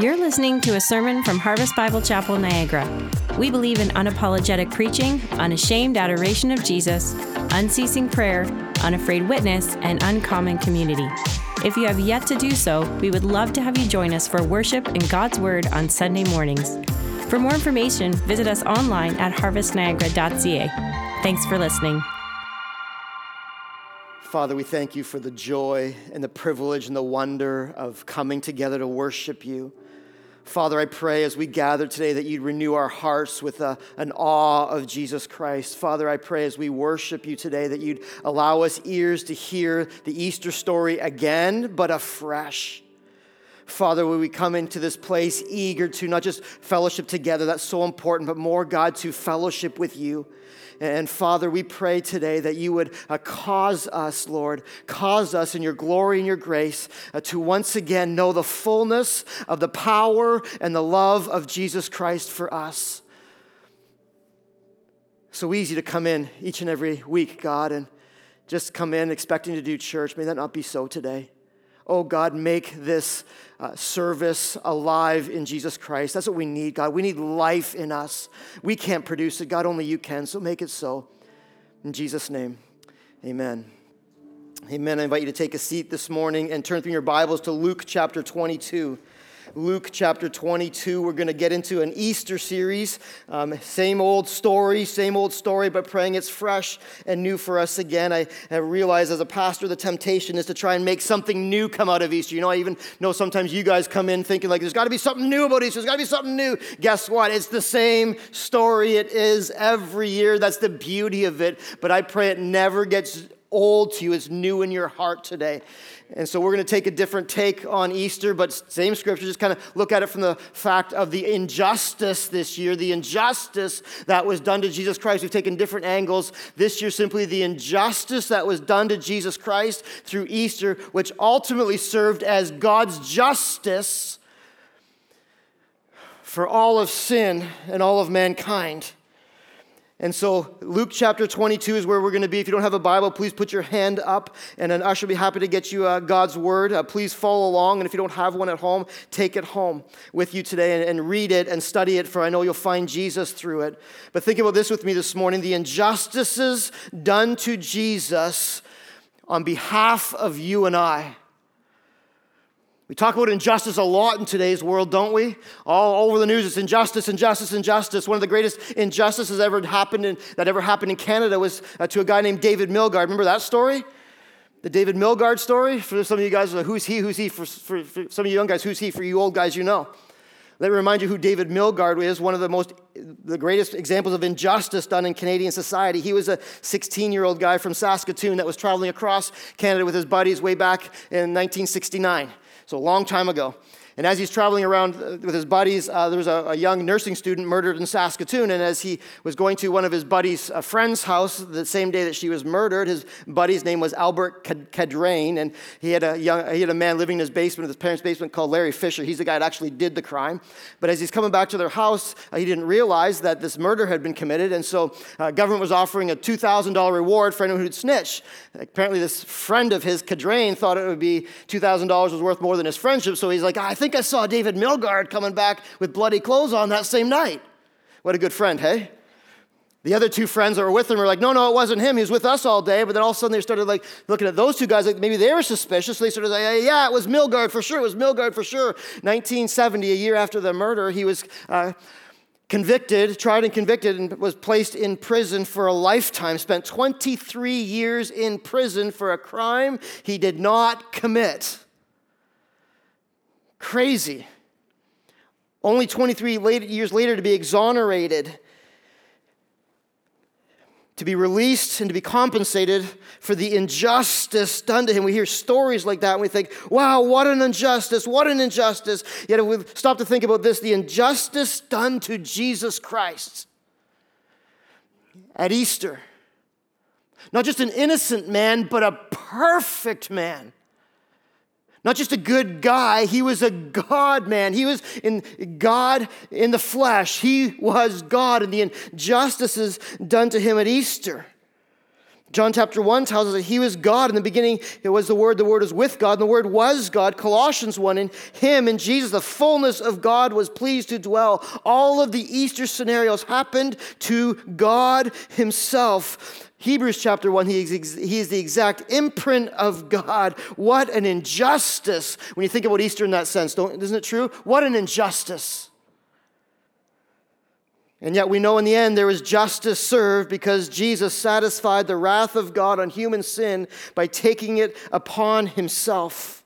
You're listening to a sermon from Harvest Bible Chapel, Niagara. We believe in unapologetic preaching, unashamed adoration of Jesus, unceasing prayer, unafraid witness, and uncommon community. If you have yet to do so, we would love to have you join us for worship and God's Word on Sunday mornings. For more information, visit us online at harvestniagara.ca. Thanks for listening. Father, we thank you for the joy and the privilege and the wonder of coming together to worship you. Father, I pray as we gather today that you'd renew our hearts with a, an awe of Jesus Christ. Father, I pray as we worship you today that you'd allow us ears to hear the Easter story again, but afresh. Father, when we come into this place eager to not just fellowship together, that's so important, but more, God, to fellowship with you. And Father, we pray today that you would uh, cause us, Lord, cause us in your glory and your grace uh, to once again know the fullness of the power and the love of Jesus Christ for us. So easy to come in each and every week, God, and just come in expecting to do church. May that not be so today. Oh God, make this uh, service alive in Jesus Christ. That's what we need, God. We need life in us. We can't produce it, God, only you can. So make it so. In Jesus' name, amen. Amen. I invite you to take a seat this morning and turn through your Bibles to Luke chapter 22. Luke chapter 22. We're going to get into an Easter series. Um, same old story, same old story, but praying it's fresh and new for us again. I, I realize as a pastor, the temptation is to try and make something new come out of Easter. You know, I even know sometimes you guys come in thinking like there's got to be something new about Easter. There's got to be something new. Guess what? It's the same story it is every year. That's the beauty of it. But I pray it never gets old to you. It's new in your heart today. And so we're going to take a different take on Easter, but same scripture, just kind of look at it from the fact of the injustice this year, the injustice that was done to Jesus Christ. We've taken different angles. This year, simply the injustice that was done to Jesus Christ through Easter, which ultimately served as God's justice for all of sin and all of mankind. And so, Luke chapter 22 is where we're going to be. If you don't have a Bible, please put your hand up, and an usher will be happy to get you uh, God's word. Uh, please follow along, and if you don't have one at home, take it home with you today and, and read it and study it, for I know you'll find Jesus through it. But think about this with me this morning the injustices done to Jesus on behalf of you and I. We talk about injustice a lot in today's world, don't we? All over the news, it's injustice, injustice, injustice. One of the greatest injustices ever happened in, that ever happened in Canada was uh, to a guy named David Milgaard. Remember that story? The David Milgaard story? For some of you guys, who's he? Who's he? For, for, for some of you young guys, who's he? For you old guys, you know. Let me remind you who David Milgaard is, one of the most, the greatest examples of injustice done in Canadian society. He was a 16 year old guy from Saskatoon that was traveling across Canada with his buddies way back in 1969. So a long time ago. And as he's traveling around uh, with his buddies, uh, there was a, a, young nursing student murdered in Saskatoon. And as he was going to one of his buddies' a friend's house the same day that she was murdered, his buddy's name was Albert Cadrain. And he had, a young, he had a man living in his basement, his parents' basement, called Larry Fisher. He's the guy that actually did the crime. But as he's coming back to their house, uh, he didn't realize that this murder had been committed. And so uh, government was offering a $2,000 reward for anyone who'd snitch. Apparently, this friend of his, Cadrain, thought it would be $2,000 was worth more than his friendship. So he's like, I think I think I saw David Milgaard coming back with bloody clothes on that same night. What a good friend, hey? The other two friends that were with him were like, no, no, it wasn't him. He was with us all day. But then all of a sudden they started like looking at those two guys, like maybe they were suspicious. So they started like, yeah, it was Milgaard for sure. It was Milgaard for sure. 1970, a year after the murder, he was uh, convicted, tried and convicted, and was placed in prison for a lifetime. Spent 23 years in prison for a crime he did not commit. Crazy. Only 23 years later to be exonerated, to be released, and to be compensated for the injustice done to him. We hear stories like that and we think, wow, what an injustice, what an injustice. Yet if we stop to think about this, the injustice done to Jesus Christ at Easter. Not just an innocent man, but a perfect man not just a good guy, he was a God man. He was in God in the flesh. He was God, and the injustices done to him at Easter. John chapter 1 tells us that he was God. In the beginning, it was the Word, the Word was with God, and the Word was God. Colossians 1, in him, in Jesus, the fullness of God was pleased to dwell. All of the Easter scenarios happened to God himself. Hebrews chapter 1, he is, he is the exact imprint of God. What an injustice. When you think about Easter in that sense, isn't it true? What an injustice. And yet we know in the end there was justice served because Jesus satisfied the wrath of God on human sin by taking it upon himself.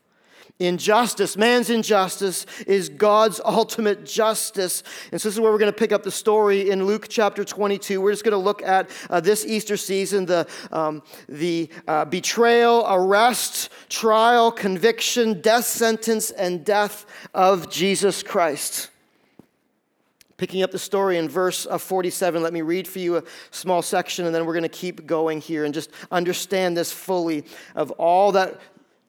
Injustice, man's injustice, is God's ultimate justice. And so this is where we're going to pick up the story in Luke chapter 22. We're just going to look at uh, this Easter season the, um, the uh, betrayal, arrest, trial, conviction, death sentence, and death of Jesus Christ. Picking up the story in verse uh, 47, let me read for you a small section and then we're going to keep going here and just understand this fully of all that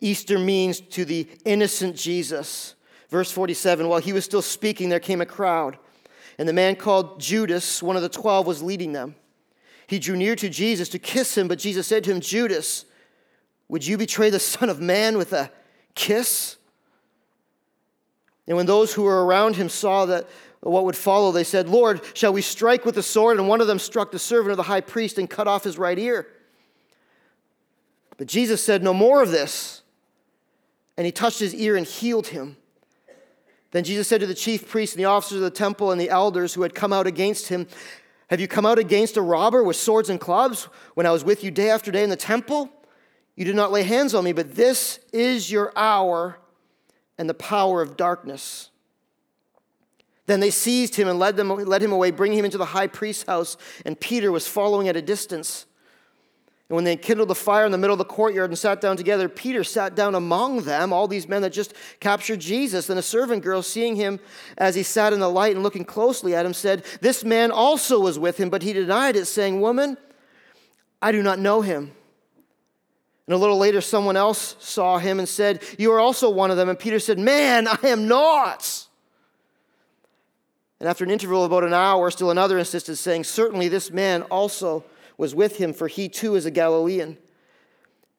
Easter means to the innocent Jesus. Verse 47 While he was still speaking, there came a crowd, and the man called Judas, one of the twelve, was leading them. He drew near to Jesus to kiss him, but Jesus said to him, Judas, would you betray the Son of Man with a kiss? And when those who were around him saw that what would follow, they said, Lord, shall we strike with the sword? And one of them struck the servant of the high priest and cut off his right ear. But Jesus said, No more of this. And he touched his ear and healed him. Then Jesus said to the chief priests and the officers of the temple and the elders who had come out against him, Have you come out against a robber with swords and clubs when I was with you day after day in the temple? You did not lay hands on me, but this is your hour and the power of darkness. Then they seized him and led, them, led him away, bringing him into the high priest's house, and Peter was following at a distance. And when they kindled the fire in the middle of the courtyard and sat down together, Peter sat down among them, all these men that just captured Jesus. Then a servant girl, seeing him as he sat in the light and looking closely at him, said, This man also was with him, but he denied it, saying, Woman, I do not know him. And a little later, someone else saw him and said, You are also one of them. And Peter said, Man, I am not. And after an interval of about an hour, still another insisted, saying, Certainly this man also was with him, for he too is a Galilean.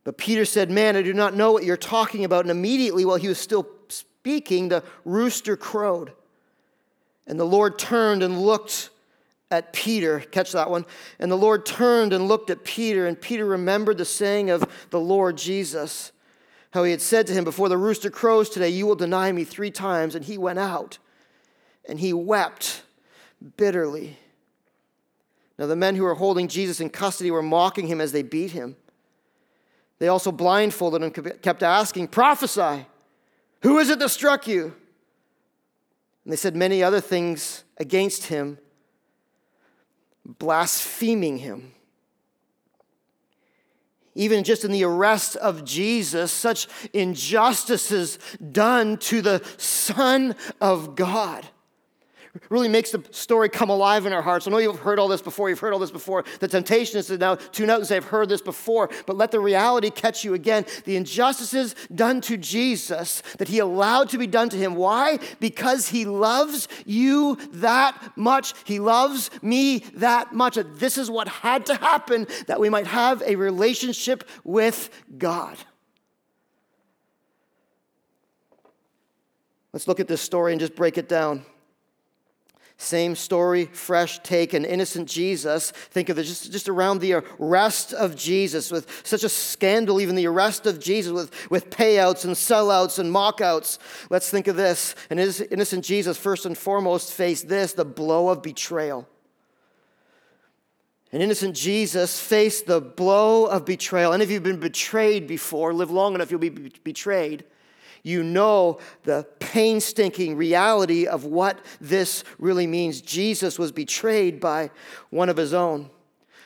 But Peter said, Man, I do not know what you're talking about. And immediately, while he was still speaking, the rooster crowed. And the Lord turned and looked at Peter. Catch that one. And the Lord turned and looked at Peter, and Peter remembered the saying of the Lord Jesus, how he had said to him, Before the rooster crows today, you will deny me three times. And he went out and he wept bitterly. Now, the men who were holding Jesus in custody were mocking him as they beat him. They also blindfolded him, kept asking, Prophesy, who is it that struck you? And they said many other things against him, blaspheming him. Even just in the arrest of Jesus, such injustices done to the Son of God really makes the story come alive in our hearts. I know you've heard all this before, you've heard all this before. The temptation is to now tune out and say, I've heard this before, but let the reality catch you again. The injustices done to Jesus that he allowed to be done to him. Why? Because he loves you that much. He loves me that much. This is what had to happen that we might have a relationship with God. Let's look at this story and just break it down. Same story, fresh take, an innocent Jesus. Think of it just, just around the arrest of Jesus, with such a scandal, even the arrest of Jesus, with, with payouts and sellouts and mockouts. Let's think of this. An innocent Jesus, first and foremost, faced this the blow of betrayal. An innocent Jesus faced the blow of betrayal. Any of you have been betrayed before? Live long enough, you'll be betrayed you know the painstaking reality of what this really means. Jesus was betrayed by one of his own.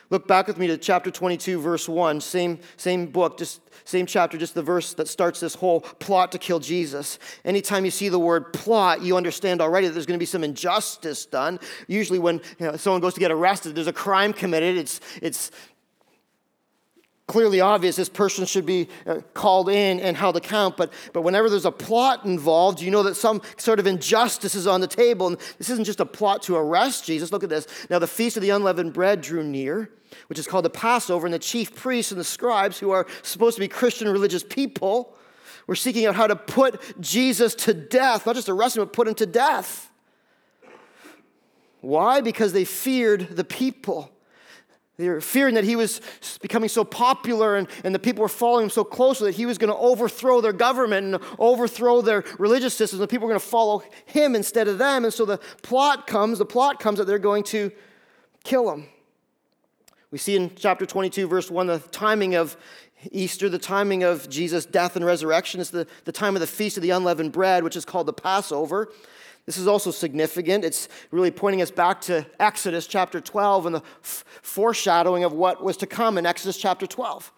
Look back with me to chapter 22, verse 1, same, same book, just same chapter, just the verse that starts this whole plot to kill Jesus. Anytime you see the word plot, you understand already that there's going to be some injustice done. Usually, when you know, someone goes to get arrested, there's a crime committed. It's, it's clearly obvious this person should be uh, called in and held account but, but whenever there's a plot involved you know that some sort of injustice is on the table and this isn't just a plot to arrest jesus. Look at this. Now the feast of the unleavened bread drew near which is called the passover and the chief priests and the scribes who are supposed to be christian religious people were seeking out how to put jesus to death not just arrest him but put him to death. Why? Because they feared the people they were fearing that he was becoming so popular and, and the people were following him so closely that he was going to overthrow their government and overthrow their religious systems. And people were going to follow him instead of them. And so the plot comes, the plot comes that they're going to kill him. We see in chapter 22, verse 1, the timing of Easter, the timing of Jesus' death and resurrection is the, the time of the Feast of the Unleavened Bread, which is called the Passover. This is also significant. It's really pointing us back to Exodus chapter 12 and the f- foreshadowing of what was to come in Exodus chapter 12.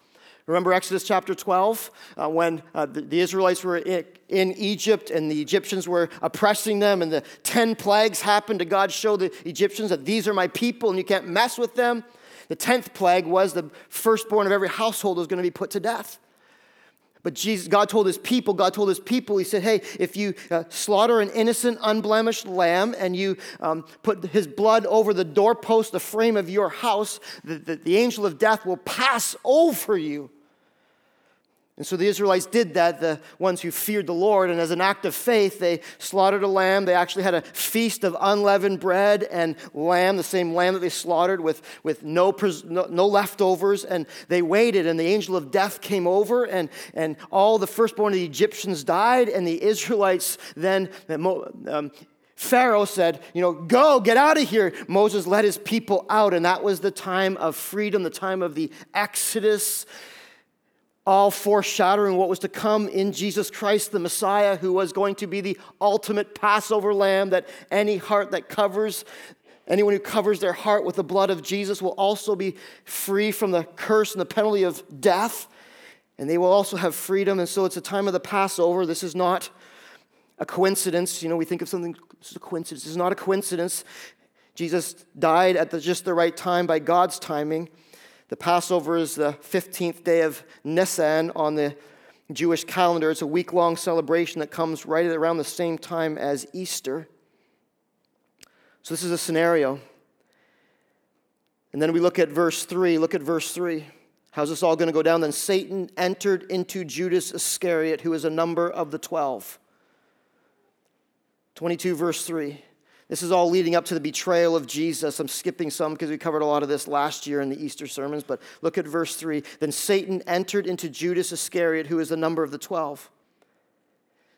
Remember Exodus chapter 12 uh, when uh, the, the, Israelites were in, in, Egypt and the Egyptians were oppressing them, and the 10 plagues happened to God show the Egyptians that these are my people and you can't mess with them. The 10th plague was the firstborn of every household was going to be put to death. But Jesus, God told his people, God told his people, he said, hey, if you uh, slaughter an innocent, unblemished lamb and you um, put his blood over the doorpost, the frame of your house, the, the, the angel of death will pass over you. And so the Israelites did that, the ones who feared the Lord. And as an act of faith, they slaughtered a lamb. They actually had a feast of unleavened bread and lamb, the same lamb that they slaughtered with, with no, no, no leftovers. And they waited, and the angel of death came over, and, and all the firstborn of the Egyptians died. And the Israelites then, um, Pharaoh said, You know, go, get out of here. Moses led his people out, and that was the time of freedom, the time of the Exodus all foreshadowing what was to come in Jesus Christ, the Messiah, who was going to be the ultimate Passover lamb that any heart that covers, anyone who covers their heart with the blood of Jesus will also be free from the curse and the penalty of death. And they will also have freedom. And so it's a time of the Passover. This is not a coincidence. You know, we think of something, is a coincidence. Is not a coincidence. Jesus died at the, just the right time by God's timing. The Passover is the 15th day of Nisan on the Jewish calendar. It's a week long celebration that comes right around the same time as Easter. So, this is a scenario. And then we look at verse 3. Look at verse 3. How's this all going to go down? Then Satan entered into Judas Iscariot, who is a number of the 12. 22, verse 3. This is all leading up to the betrayal of Jesus. I'm skipping some because we covered a lot of this last year in the Easter sermons, but look at verse 3. Then Satan entered into Judas Iscariot, who is the number of the 12.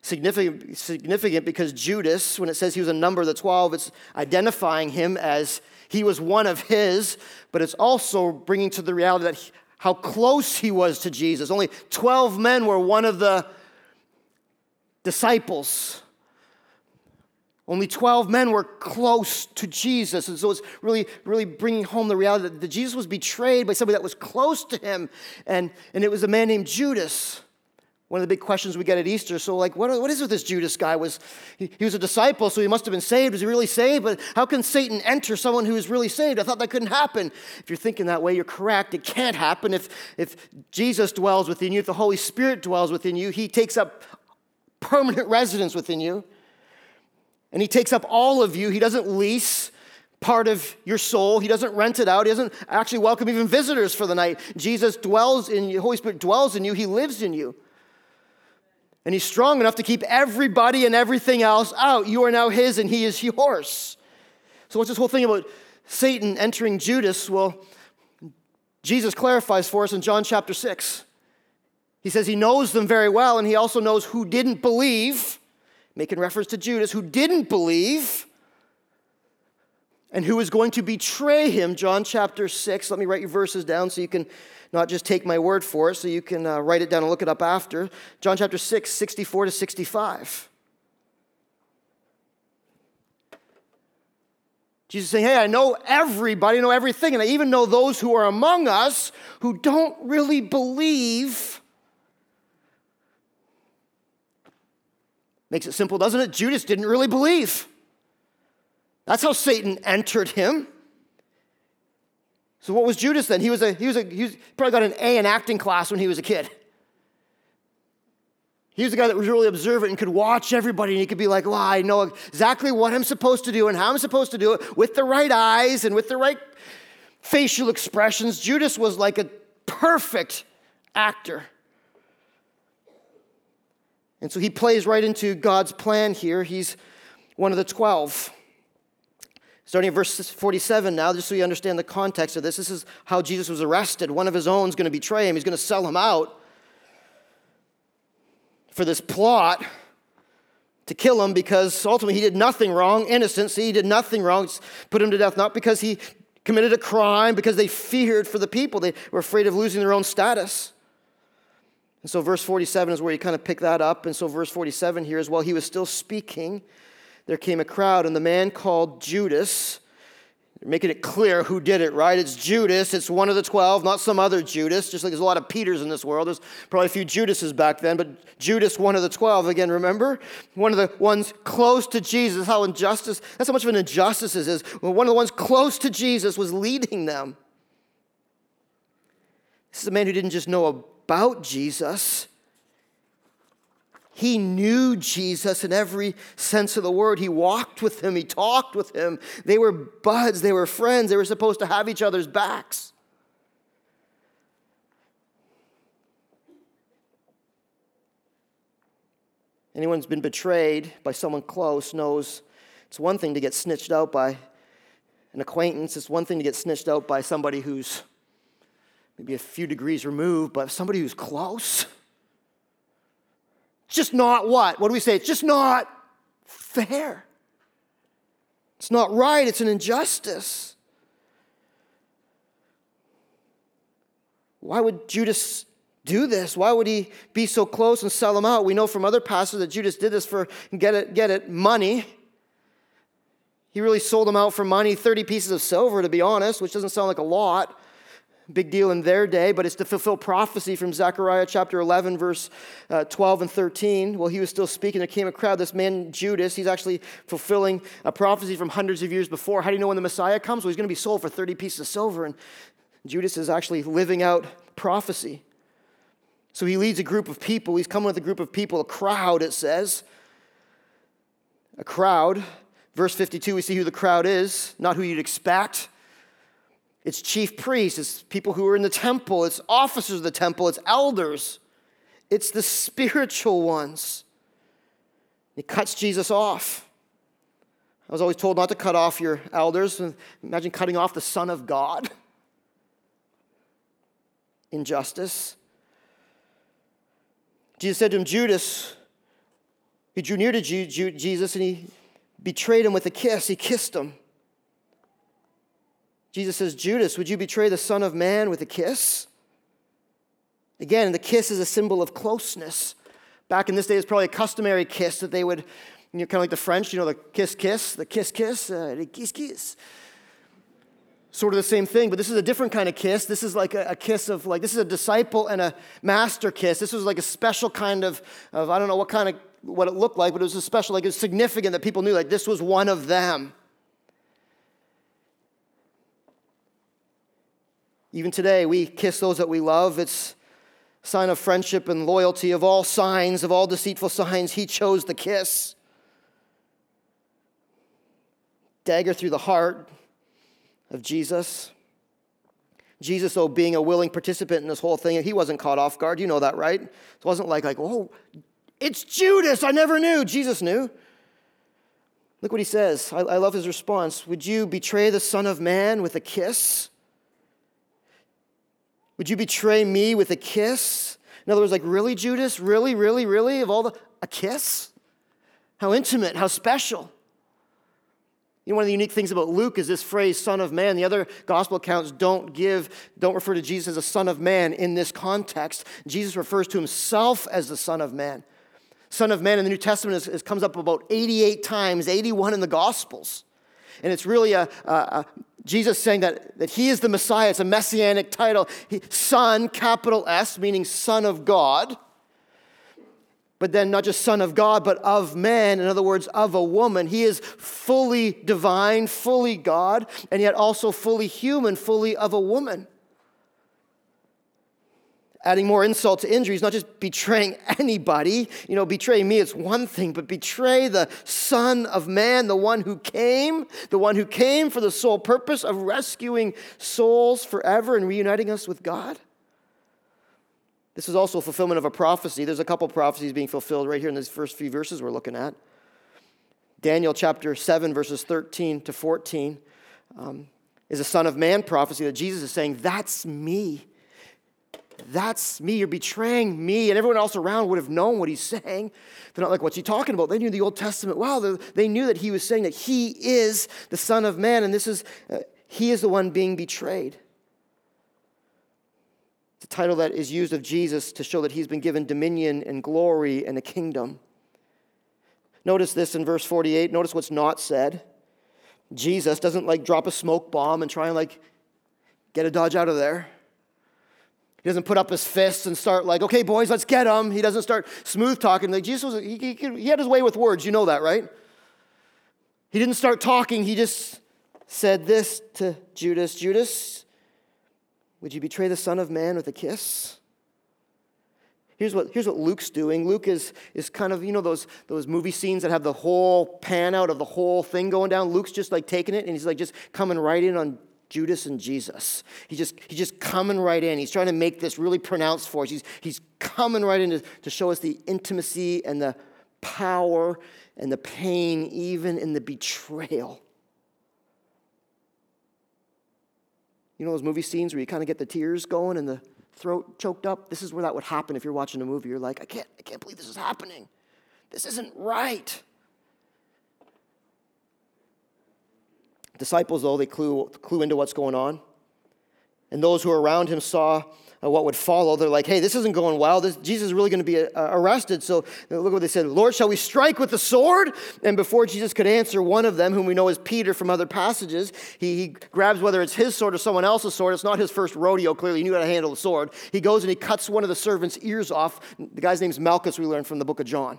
Significant, significant because Judas, when it says he was a number of the 12, it's identifying him as he was one of his, but it's also bringing to the reality that he, how close he was to Jesus. Only 12 men were one of the disciples. Only 12 men were close to Jesus. And so it's really, really bringing home the reality that Jesus was betrayed by somebody that was close to him. And, and it was a man named Judas. One of the big questions we get at Easter. So, like, what, what is with this Judas guy? Was he, he was a disciple, so he must have been saved. Was he really saved? But how can Satan enter someone who is really saved? I thought that couldn't happen. If you're thinking that way, you're correct. It can't happen. If, if Jesus dwells within you, if the Holy Spirit dwells within you, he takes up permanent residence within you. And he takes up all of you. He doesn't lease part of your soul. He doesn't rent it out. He doesn't actually welcome even visitors for the night. Jesus dwells in you, Holy Spirit dwells in you, He lives in you. And He's strong enough to keep everybody and everything else out. You are now His and He is yours. So, what's this whole thing about Satan entering Judas? Well, Jesus clarifies for us in John chapter 6. He says he knows them very well, and he also knows who didn't believe making reference to Judas, who didn't believe and who is going to betray him. John chapter 6. Let me write your verses down so you can not just take my word for it, so you can uh, write it down and look it up after. John chapter 6, 64 to 65. Jesus saying, Hey, I know everybody, I know everything, and I even know those who are among us who don't really believe Makes it simple, doesn't it? Judas didn't really believe. That's how Satan entered him. So what was Judas then? He was a he was a he was, probably got an A in acting class when he was a kid. He was the guy that was really observant and could watch everybody, and he could be like, well, I know exactly what I'm supposed to do and how I'm supposed to do it with the right eyes and with the right facial expressions. Judas was like a perfect actor. And so he plays right into God's plan here. He's one of the 12. Starting at verse 47 now, just so you understand the context of this, this is how Jesus was arrested. One of his own is going to betray him, he's going to sell him out for this plot to kill him because ultimately he did nothing wrong. Innocent, see, he did nothing wrong. Put him to death, not because he committed a crime, because they feared for the people. They were afraid of losing their own status. And so, verse 47 is where you kind of pick that up. And so, verse 47 here is while he was still speaking, there came a crowd, and the man called Judas, making it clear who did it, right? It's Judas. It's one of the 12, not some other Judas. Just like there's a lot of Peters in this world. There's probably a few Judases back then, but Judas, one of the 12. Again, remember? One of the ones close to Jesus. How injustice, that's how much of an injustice this is. Well, one of the ones close to Jesus was leading them. This is a man who didn't just know about Jesus, he knew Jesus in every sense of the word. He walked with him, he talked with him. They were buds, they were friends, they were supposed to have each other's backs. Anyone who's been betrayed by someone close knows it's one thing to get snitched out by an acquaintance, it's one thing to get snitched out by somebody who's maybe a few degrees removed, but somebody who's close just not what? What do we say? It's just not fair. It's not right. It's an injustice. Why would Judas do this? Why would he be so close and sell him out? We know from other passages that Judas did this for get it, get it, money. He really sold him out for money, 30 pieces of silver, to be honest, which doesn't sound like a lot big deal in their day, but it's to fulfill prophecy from Zechariah chapter 11, verse uh, 12 and 13. While he was still speaking, there came a crowd. This man, Judas, he's actually fulfilling a prophecy from hundreds of years before. How do you know when the Messiah comes? Well, he's going to be sold for 30 pieces of silver. And Judas is actually living out prophecy. So he leads a group of people. He's coming with a group of people, a crowd, it says. A crowd. Verse 52, we see who the crowd is, not who you'd expect. It's chief priests, it's people who are in the temple, it's officers of the temple, it's elders, it's the spiritual ones. He cuts Jesus off. I was always told not to cut off your elders. Imagine cutting off the Son of God. Injustice. Jesus said to him, Judas, he drew near to Jesus and he betrayed him with a kiss. He kissed him. Jesus says, Judas, would you betray the Son of Man with a kiss? Again, the kiss is a symbol of closeness. Back in this day, it's probably a customary kiss that they would, you know, kind of like the French, you know, the kiss, kiss, the kiss, kiss, uh, the kiss, kiss. Sort of the same thing, but this is a different kind of kiss. This is like a, a, kiss of, like, this is a disciple and a master kiss. This was like a special kind of, of, I don't know what kind of, what it looked like, but it was a special, like, it was significant that people knew, like, this was one of them. Even today, we kiss those that we love. It's a sign of friendship and loyalty. Of all signs, of all deceitful signs, he chose the kiss. Dagger through the heart of Jesus. Jesus, though, being a willing participant in this whole thing, he wasn't caught off guard. You know that, right? It wasn't like, like, oh, it's Judas. I never knew. Jesus knew. Look what he says. I, I love his response. Would you betray the Son of Man with a kiss? Would you betray me with a kiss? In other words, like, really, Judas? Really, really, really? Of all the, a kiss? How intimate, how special. You know, one of the unique things about Luke is this phrase, son of man. The other gospel accounts don't give, don't refer to Jesus as a son of man in this context. Jesus refers to himself as the son of man. Son of man in the New Testament is, is comes up about 88 times, 81 in the gospels. And it's really a, a, a Jesus saying that, that he is the Messiah. It's a messianic title. He, son, capital S, meaning Son of God. but then not just Son of God, but of man, in other words, of a woman. He is fully divine, fully God, and yet also fully human, fully of a woman. Adding more insult to injury is not just betraying anybody. You know, betray me, it's one thing, but betray the Son of Man, the one who came, the one who came for the sole purpose of rescuing souls forever and reuniting us with God. This is also a fulfillment of a prophecy. There's a couple prophecies being fulfilled right here in these first few verses we're looking at. Daniel chapter 7, verses 13 to 14, um, is a Son of Man prophecy that Jesus is saying, That's me. That's me. You're betraying me. And everyone else around would have known what he's saying. They're not like, What's he talking about? They knew the Old Testament well. They knew that he was saying that he is the Son of Man, and this is, uh, he is the one being betrayed the title that is used of Jesus to show that he's been given dominion and glory and a kingdom. Notice this in verse 48. Notice what's not said. Jesus doesn't like drop a smoke bomb and try and like get a dodge out of there. He doesn't put up his fists and start like, okay, boys, let's get him. He doesn't start smooth talking. Like Jesus was, he, he, he had his way with words. You know that, right? He didn't start talking. He just said this to Judas Judas, would you betray the Son of Man with a kiss? Here's what, here's what Luke's doing. Luke is, is kind of, you know, those, those movie scenes that have the whole pan out of the whole thing going down. Luke's just like taking it and he's like just coming right in on Judas and Jesus. He just, he's just coming right in. He's trying to make this really pronounced for us. He's, he's coming right in to, to show us the intimacy and the power and the pain, even in the betrayal You know those movie scenes where you kind of get the tears going and the throat choked up? This is where that would happen if you're watching a movie. You're like, I can't, I can't believe this is happening. This isn't right. Disciples, though, they clue, clue into what's going on. And those who are around him saw uh, what would follow. They're like, hey, this isn't going well. This, Jesus is really going to be uh, arrested. So uh, look what they said Lord, shall we strike with the sword? And before Jesus could answer, one of them, whom we know is Peter from other passages, he, he grabs whether it's his sword or someone else's sword. It's not his first rodeo, clearly. He knew how to handle the sword. He goes and he cuts one of the servants' ears off. The guy's name's Malchus, we learned from the book of John.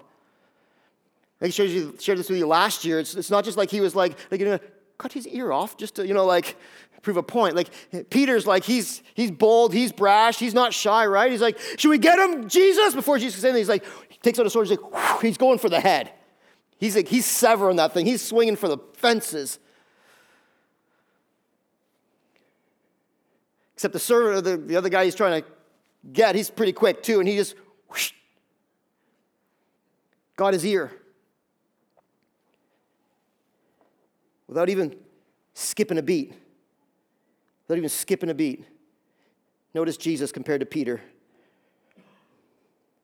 I shared, shared this with you last year. It's, it's not just like he was like, like you know, cut his ear off just to, you know, like prove a point. Like Peter's like, he's he's bold, he's brash, he's not shy, right? He's like, should we get him, Jesus? Before Jesus says anything, he's like, he takes out a sword, he's like, whew, he's going for the head. He's like, he's severing that thing, he's swinging for the fences. Except the servant, the, the other guy he's trying to get, he's pretty quick too, and he just whoosh, got his ear. Without even skipping a beat without even skipping a beat. Notice Jesus compared to Peter.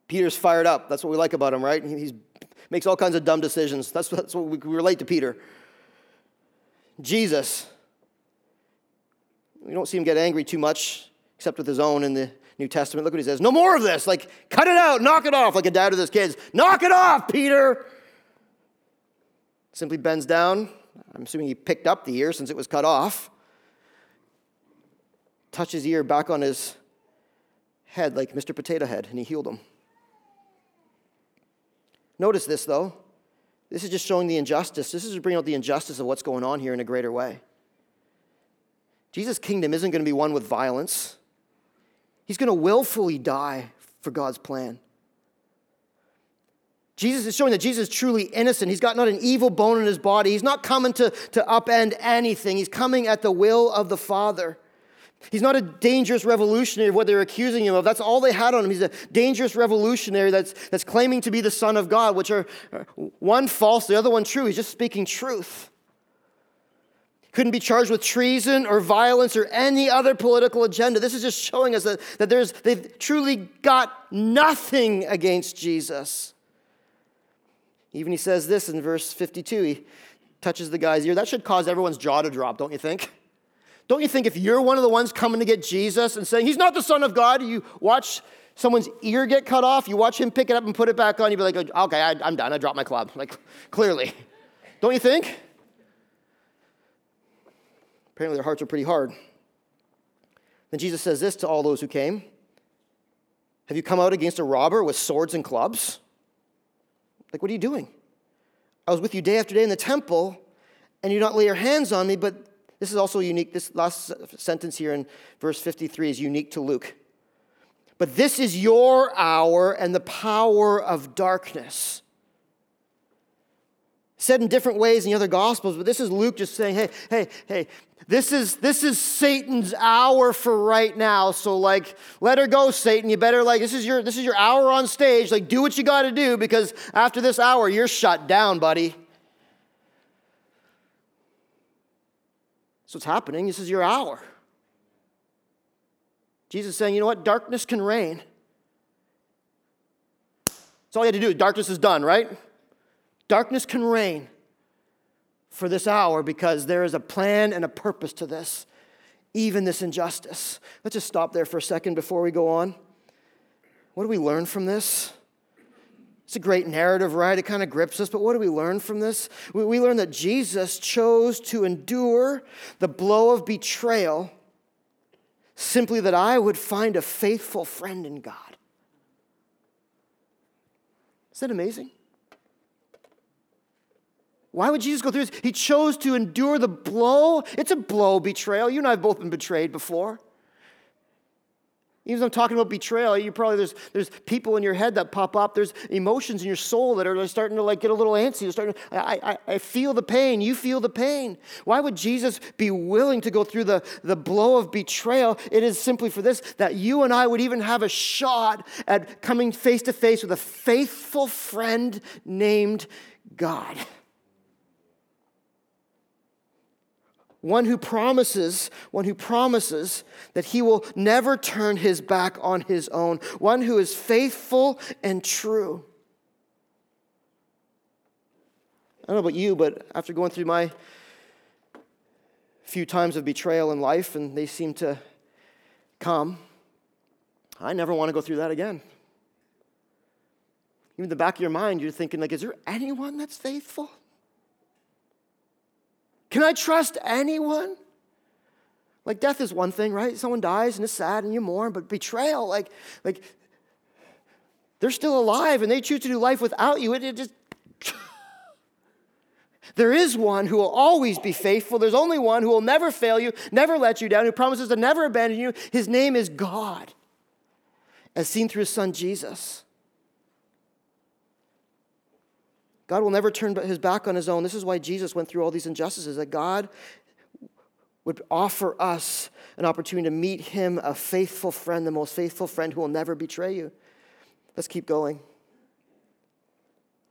Peter's fired up. That's what we like about him, right? He makes all kinds of dumb decisions. That's, that's what we, relate to Peter. Jesus, we don't see him get angry too much, except with his own in the New Testament. Look what he says No more of this. Like, cut it out, knock it off, like a dad with his kids. Knock it off, Peter. Simply bends down. I'm assuming he picked up the ear since it was cut off touched his ear back on his head like Mr. Potato Head, and he healed him. Notice this, though. This is just showing the injustice. This is bringing out the injustice of what's going on here in a greater way. Jesus' kingdom isn't going to be one with violence, he's going to willfully die for God's plan. Jesus is showing that Jesus is truly innocent. He's got not an evil bone in his body. He's not coming to, to upend anything. He's coming at the will of the Father. He's not a dangerous revolutionary of what they're accusing him of. That's all they had on him. He's a dangerous revolutionary that's, that's claiming to be the Son of God, which are one false, the other one true. He's just speaking truth. Couldn't be charged with treason or violence or any other political agenda. This is just showing us that, that there's, they've truly got nothing against Jesus. Even he says this in verse 52. He touches the guy's ear. That should cause everyone's jaw to drop, don't you think? Don't you think if you're one of the ones coming to get Jesus and saying, He's not the Son of God, you watch someone's ear get cut off, you watch him pick it up and put it back on, you'd be like, oh, Okay, I, am done. I dropped my club. Like, clearly. Don't you think? Apparently, their hearts are pretty hard. Then Jesus says this to all those who came Have you come out against a robber with swords and clubs? Like, what are you doing? I was with you day after day in the temple, and you don't lay your hands on me, but this is also unique. This last sentence here in verse 53 is unique to Luke. But this is your hour and the power of darkness. Said in different ways in the other gospels, but this is Luke just saying, hey, hey, hey, this is this is Satan's hour for right now. So like let her go, Satan. You better like this is your this is your hour on stage. Like do what you gotta do because after this hour, you're shut down, buddy. So what's happening. This is your hour. Jesus saying, you know what? Darkness can reign. That's all you had to do. Darkness is done, right? Darkness can reign for this hour because there is a plan and a purpose to this, even this injustice. Let's just stop there for a second before we go on. What do we learn from this? It's a great narrative, right? It kind of grips us, but what do we learn from this? We, we learn that Jesus chose to endure the blow of betrayal simply that I would find a faithful friend in God. Is that amazing? Why would Jesus go through this? He chose to endure the blow. It's a blow, betrayal. You and I have both been betrayed before. Even though I'm talking about betrayal, you probably there's there's people in your head that pop up. There's emotions in your soul that are starting to like get a little antsy. You're starting. To, I, I I feel the pain. You feel the pain. Why would Jesus be willing to go through the the blow of betrayal? It is simply for this that you and I would even have a shot at coming face to face with a faithful friend named God. One who promises, one who promises that he will never turn his back on his own, one who is faithful and true. I don't know about you, but after going through my few times of betrayal in life, and they seem to come, I never want to go through that again. Even in the back of your mind, you're thinking, like, is there anyone that's faithful? Can I trust anyone? Like death is one thing, right? Someone dies and it's sad and you mourn, but betrayal, like, like they're still alive and they choose to do life without you. It, it just there is one who will always be faithful. There's only one who will never fail you, never let you down, who promises to never abandon you. His name is God, as seen through his son Jesus. God will never turn his back on his own. This is why Jesus went through all these injustices, that God would offer us an opportunity to meet him, a faithful friend, the most faithful friend who will never betray you. Let's keep going.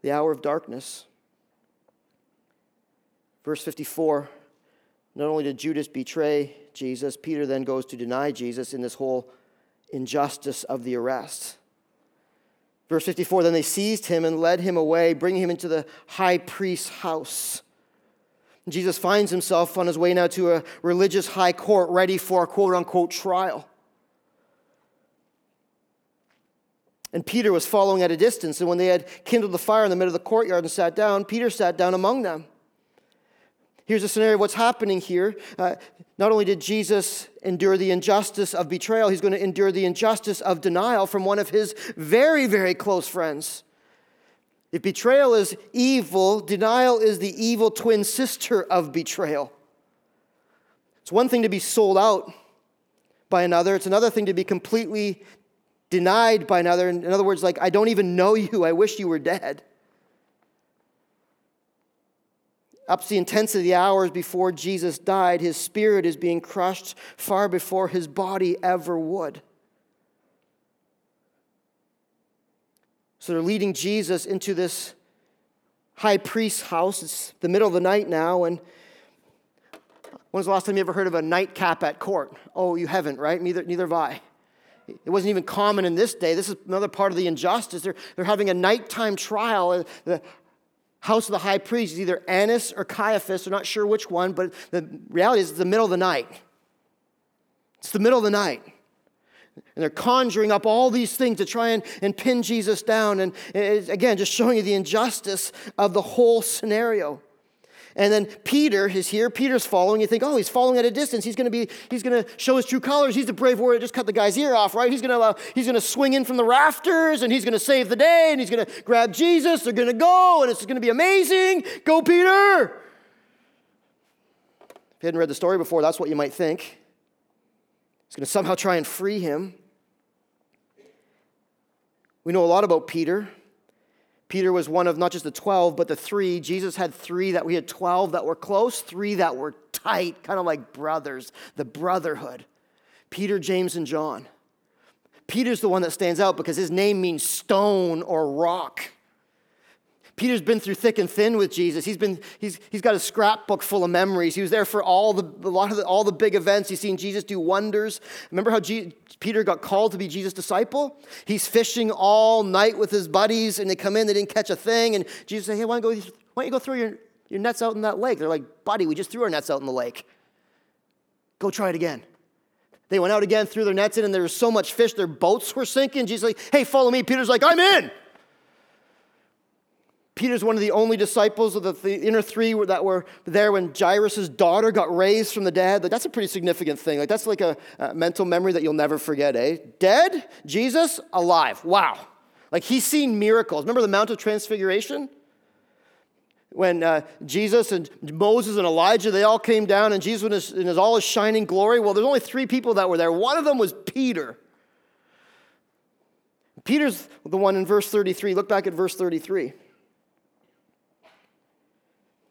The hour of darkness. Verse 54 Not only did Judas betray Jesus, Peter then goes to deny Jesus in this whole injustice of the arrest. Verse 54 Then they seized him and led him away, bringing him into the high priest's house. Jesus finds himself on his way now to a religious high court ready for a quote unquote trial. And Peter was following at a distance. And when they had kindled the fire in the middle of the courtyard and sat down, Peter sat down among them. Here's a scenario what's happening here. Uh, not only did Jesus endure the injustice of betrayal, he's going to endure the injustice of denial from one of his very, very close friends. If betrayal is evil, denial is the evil twin sister of betrayal. It's one thing to be sold out by another, it's another thing to be completely denied by another. In other words, like, I don't even know you, I wish you were dead. Up to the intensity of the hours before Jesus died, his spirit is being crushed far before his body ever would. So they're leading Jesus into this high priest's house. It's the middle of the night now, and when's the last time you ever heard of a nightcap at court? Oh, you haven't, right? Neither, neither have I. It wasn't even common in this day. This is another part of the injustice. They're, they're having a nighttime trial. The house of the high priest is either Annas or Caiaphas. They're not sure which one, but the reality is it's the middle of the night. It's the middle of the night. And they're conjuring up all these things to try and, and pin Jesus down. And again, just showing you the injustice of the whole scenario. And then Peter is here. Peter's following. You think, oh, he's following at a distance. He's going to be, he's going to show his true colors. He's the brave warrior. Just cut the guy's ear off, right? He's going to, uh, he's going to swing in from the rafters, and he's going to save the day, and he's going to grab Jesus. They're going to go, and it's going to be amazing. Go, Peter! If you hadn't read the story before, that's what you might think. He's going to somehow try and free him. We know a lot about Peter. Peter was one of not just the 12, but the three. Jesus had three that we had 12 that were close, three that were tight, kind of like brothers, the brotherhood. Peter, James, and John. Peter's the one that stands out because his name means stone or rock. Peter's been through thick and thin with Jesus. He's, been, he's, he's got a scrapbook full of memories. He was there for all the, a lot of the, all the big events. He's seen Jesus do wonders. Remember how Peter got called to be Jesus' disciple? He's fishing all night with his buddies, and they come in, they didn't catch a thing. And Jesus said, Hey, why don't, go, why don't you go throw your, your nets out in that lake? They're like, Buddy, we just threw our nets out in the lake. Go try it again. They went out again, threw their nets in, and there was so much fish, their boats were sinking. Jesus like, Hey, follow me. Peter's like, I'm in. Peter's one of the only disciples of the, inner three that were there when Jairus' daughter got raised from the dead. Like, that's a pretty significant thing. Like, that's like a, a mental memory that you'll never forget, eh? Dead, Jesus, alive. Wow. Like, he's seen miracles. Remember the Mount of Transfiguration? When uh, Jesus and Moses and Elijah, they all came down, and Jesus in his, in his all his shining glory. Well, there's only three people that were there. One of them was Peter. Peter's the one in verse 33. Look back at verse 33.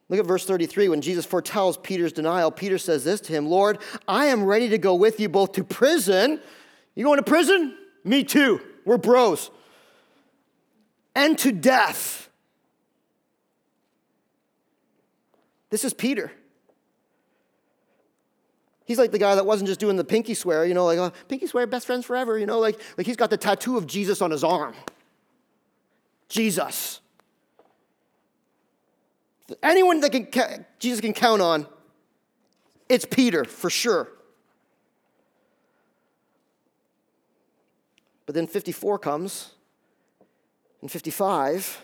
Look at verse 33. When Jesus foretells Peter's denial, Peter says this to him Lord, I am ready to go with you both to prison. You going to prison? Me too. We're bros. And to death. This is Peter. He's like the guy that wasn't just doing the pinky swear, you know, like, oh, pinky swear, best friends forever, you know, like, like he's got the tattoo of Jesus on his arm. Jesus. Anyone that can, Jesus can count on, it's Peter for sure. But then 54 comes, and 55,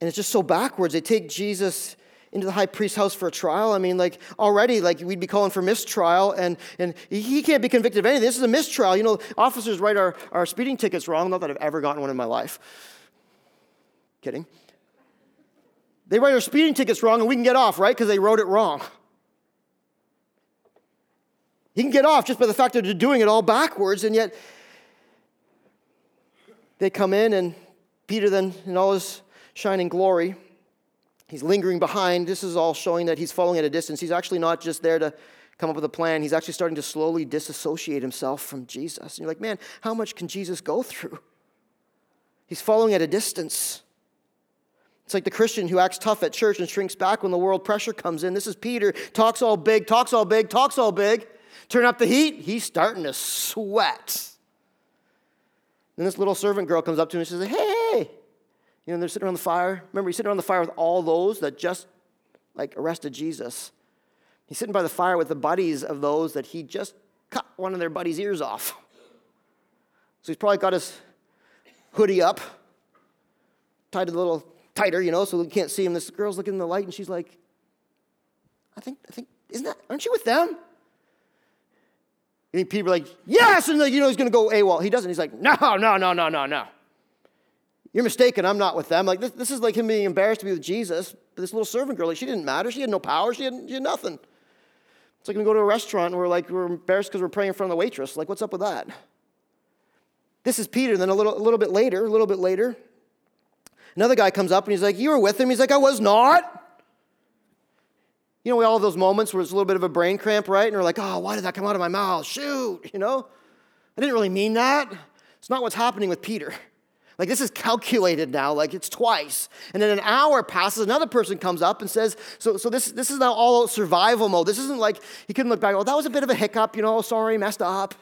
and it's just so backwards. They take Jesus into the high priest's house for a trial. I mean, like already, like we'd be calling for mistrial, and, and he can't be convicted of anything. This is a mistrial. You know, officers write our, our speeding tickets wrong. Not that I've ever gotten one in my life. Kidding. They write our speeding tickets wrong and we can get off, right? Because they wrote it wrong. He can get off just by the fact that they're doing it all backwards, and yet they come in, and Peter, then, in all his shining glory, he's lingering behind. This is all showing that he's following at a distance. He's actually not just there to come up with a plan, he's actually starting to slowly disassociate himself from Jesus. And you're like, man, how much can Jesus go through? He's following at a distance. It's like the Christian who acts tough at church and shrinks back when the world pressure comes in. This is Peter, talks all big, talks all big, talks all big. Turn up the heat, he's starting to sweat. Then this little servant girl comes up to him and says, Hey, you know, they're sitting around the fire. Remember, he's sitting around the fire with all those that just like arrested Jesus. He's sitting by the fire with the buddies of those that he just cut one of their buddies' ears off. So he's probably got his hoodie up, tied a little tighter, you know, so we can't see him. This girl's looking in the light and she's like, I think, I think, isn't that, aren't you with them? And people are like, yes, and like, you know, he's gonna go AWOL. He doesn't. He's like, no, no, no, no, no, no. You're mistaken. I'm not with them. Like this, this is like him being embarrassed to be with Jesus. But this little servant girl, like she didn't matter. She had no power. She had, she had nothing. It's like we go to a restaurant and we're like we're embarrassed because we're praying in front of the waitress. Like, what's up with that? This is Peter. And Then a little, a little bit later, a little bit later, Another guy comes up and he's like, You were with him? He's like, I was not. You know, we all have those moments where it's a little bit of a brain cramp, right? And we're like, Oh, why did that come out of my mouth? Shoot, you know? I didn't really mean that. It's not what's happening with Peter. Like, this is calculated now, like it's twice. And then an hour passes, another person comes up and says, So, so this, this is now all survival mode. This isn't like he couldn't look back, oh, that was a bit of a hiccup, you know, sorry, messed up.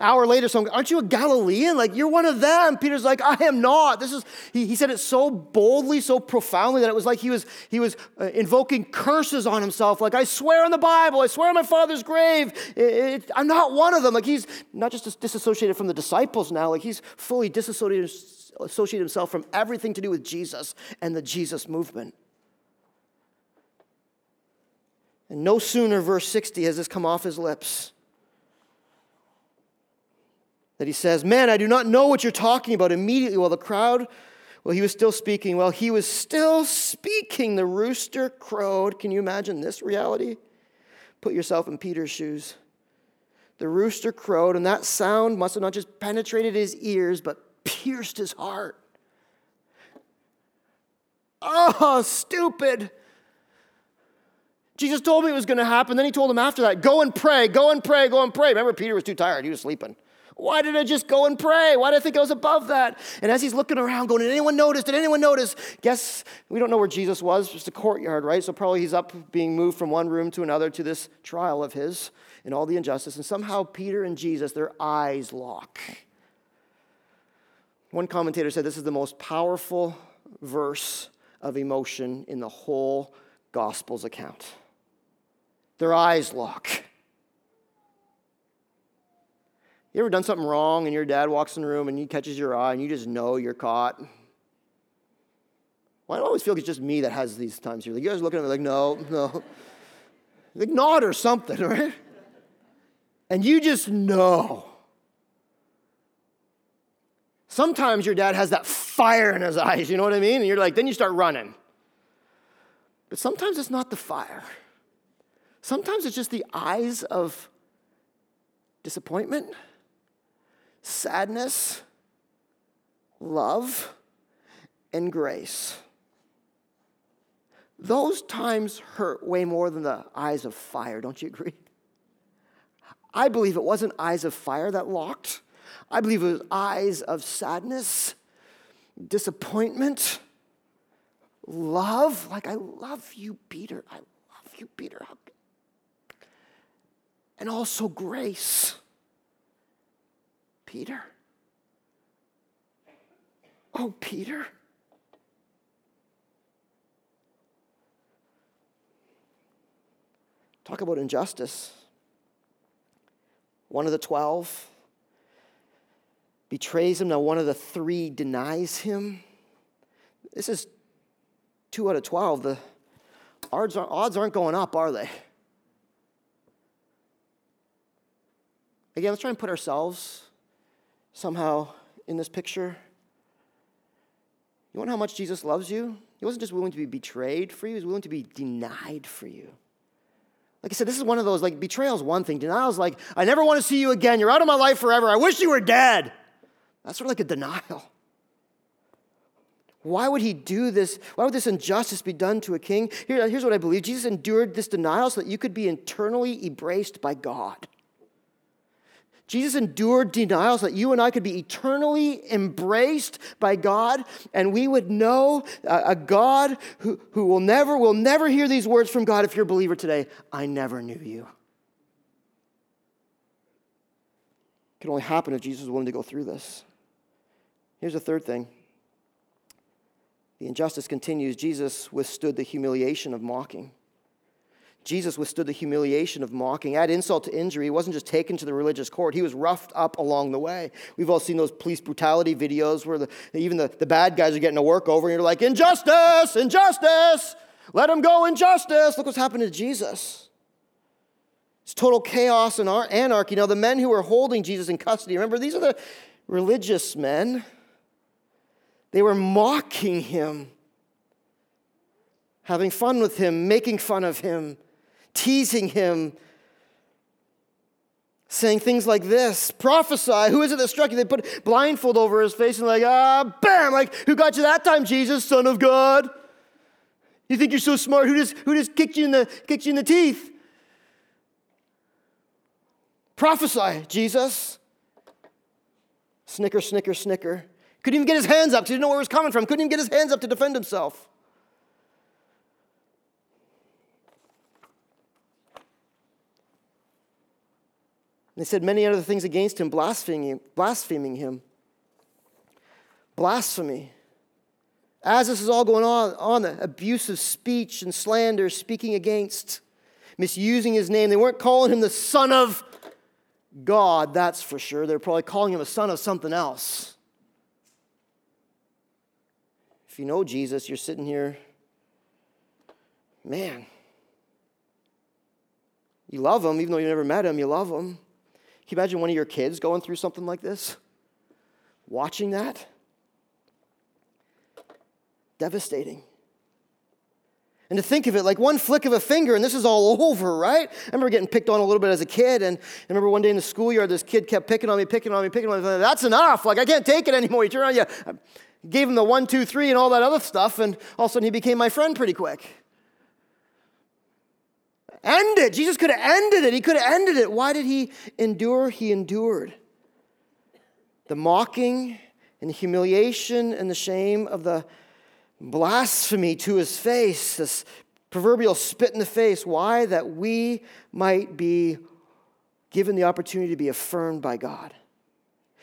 Hour later, someone, aren't you a Galilean? Like, you're one of them. Peter's like, I am not. This is, he, he said it so boldly, so profoundly that it was like he was, he was uh, invoking curses on himself. Like, I swear on the Bible, I swear on my father's grave, it, it, I'm not one of them. Like, he's not just disassociated from the disciples now, like, he's fully disassociated, disassociate himself from everything to do with Jesus and the Jesus movement. And no sooner, verse 60, has this come off his lips that he says, Man, I do not know what you're talking about. Immediately, while the crowd, well, he was still speaking, while he was still speaking, the rooster crowed. Can you imagine this reality? Put yourself in Peter's shoes. The rooster crowed, and that sound must have not just penetrated his ears, but pierced his heart. Oh, stupid. Jesus told me it was going to happen. Then he told him after that, go and pray, go and pray, go and pray. Remember, Peter was too tired. He was sleeping. Why did I just go and pray? Why did I think I was above that? And as he's looking around, going, Did anyone notice? Did anyone notice? Guess we don't know where Jesus was, just a courtyard, right? So probably he's up being moved from one room to another to this trial of his and all the injustice. And somehow Peter and Jesus, their eyes lock. One commentator said this is the most powerful verse of emotion in the whole Gospels account. Their eyes lock. You ever done something wrong and your dad walks in the room and he catches your eye and you just know you're caught? Well, I always feel like it's just me that has these times. You're like, you guys looking at me like, no, no. Like nod or something, right? And you just know. Sometimes your dad has that fire in his eyes, you know what I mean? And you're like, then you start running. But sometimes it's not the fire. Sometimes it's just the eyes of disappointment sadness, love, and grace. Those times hurt way more than the eyes of fire, don't you agree? I believe it wasn't eyes of fire that locked. I believe it was eyes of sadness, disappointment, love. Like, I love you, Peter. I love you, Peter. And also grace. Peter? Oh, Peter? Talk about injustice. One of the twelve betrays him. Now, one of the three denies him. This is two out of 12. The odds aren't going up, are they? Again, let's try and put ourselves somehow in this picture? You want how much Jesus loves you? He wasn't just willing to be betrayed for you, he was willing to be denied for you. Like I said, this is one of those, like, betrayal's one thing. Denial's like, I never want to see you again. You're out of my life forever. I wish you were dead. That's sort of like a denial. Why would he do this? Why would this injustice be done to a king? Here, here's what I believe Jesus endured this denial so that you could be internally embraced by God. Jesus endured denials so that you and I could be eternally embraced by God and we would know a, God who, who will never will never hear these words from God if you're a believer today. I never knew you. It can only happen if Jesus was willing to go through this. Here's the third thing. The injustice continues. Jesus withstood the humiliation of mocking. Jesus withstood the humiliation of mocking. Add insult to injury. He wasn't just taken to the religious court, he was roughed up along the way. We've all seen those police brutality videos where the, even the, the bad guys are getting a work over, and you're like, Injustice! Injustice! Let him go, injustice! Look what's happened to Jesus. It's total chaos and anarchy. Now, the men who were holding Jesus in custody, remember, these are the religious men. They were mocking him, having fun with him, making fun of him teasing him, saying things like this prophesy. Who is it that struck you? They put blindfold over his face and like ah bam like who got you that time jesus son of god? You think you're so smart? Who just who just kicked you in the kicked you in the teeth? Prophesy jesus. Snicker snicker snicker. Couldn't even get his hands up he didn't know where it was coming from. Couldn't even get his hands up to defend himself they said many other things against him, blaspheming, blaspheming him. Blasphemy. As this is all going on, on the abusive speech and slander, speaking against, misusing his name. They weren't calling him the Son of God, that's for sure. They're probably calling him a son of something else. If you know Jesus, you're sitting here, man, you love him, even though you never met him, you love him. Can you imagine one of your kids going through something like this? Watching that? Devastating. And to think of it like one flick of a finger and this is all over, right? I remember getting picked on a little bit as a kid. And I remember one day in the schoolyard, this kid kept picking on me, picking on me, picking on me. That's enough. Like, I can't take it anymore. You turn around, you gave him the one, two, three, and all that other stuff. And all of a sudden, he became my friend pretty quick. End it. Jesus could have ended it. He could have ended it. Why did he endure? He endured the mocking and the humiliation and the shame of the blasphemy to his face, this proverbial spit in the face. Why? That we might be given the opportunity to be affirmed by God.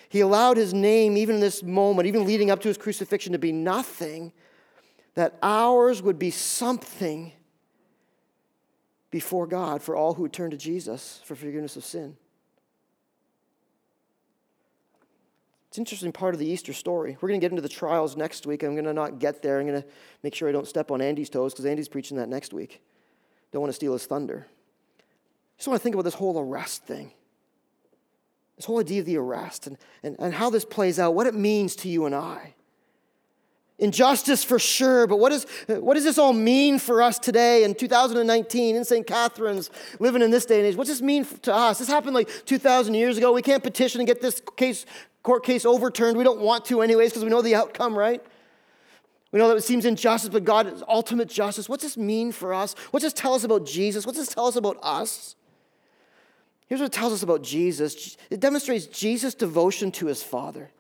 He allowed his name, even in this moment, even leading up to his crucifixion, to be nothing, that ours would be something before God for all who turn to Jesus for forgiveness of sin. It's an interesting part of the Easter story. We're going to get into the trials next week. I'm going to not get there. I'm going to make sure I don't step on Andy's toes because Andy's preaching that next week. Don't want to steal his thunder. I just want to think about this whole arrest thing. This whole idea of the arrest and, and, and how this plays out, what it means to you and I. Injustice for sure, but what, is, what does this all mean for us today in 2019 in St. Catharines, living in this day and age? What does this mean to us? This happened like 2,000 years ago. We can't petition and get this case court case overturned. We don't want to, anyways, because we know the outcome, right? We know that it seems injustice, but God is ultimate justice. What's this mean for us? What's this tell us about Jesus? What's this tell us about us? Here's what it tells us about Jesus it demonstrates Jesus' devotion to his Father.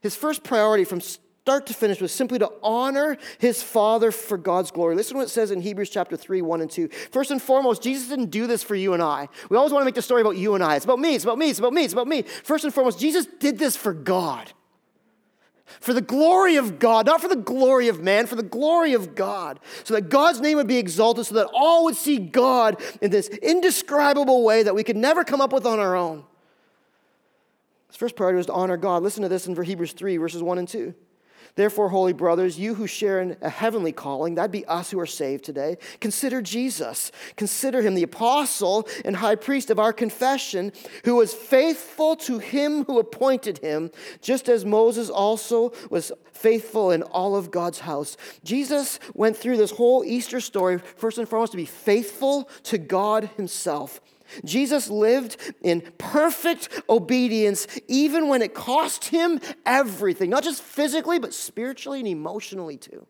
His first priority from start to finish was simply to honor his Father for God's glory. Listen to what it says in Hebrews chapter 3, 1 and 2. First and foremost, Jesus didn't do this for you and I. We always want to make the story about you and I. It's about me, it's about me, it's about me, it's about me. First and foremost, Jesus did this for God. For the glory of God, not for the glory of man, for the glory of God, so that God's name would be exalted, so that all would see God in this indescribable way that we could never come up with on our own. His first priority was to honor God. Listen to this in Hebrews 3, verses 1 and 2. Therefore, holy brothers, you who share in a heavenly calling, that'd be us who are saved today, consider Jesus. Consider him the apostle and high priest of our confession, who was faithful to him who appointed him, just as Moses also was faithful in all of God's house. Jesus went through this whole Easter story, first and foremost, to be faithful to God himself. Jesus lived in perfect obedience, even when it cost him everything, not just physically, but spiritually and emotionally too.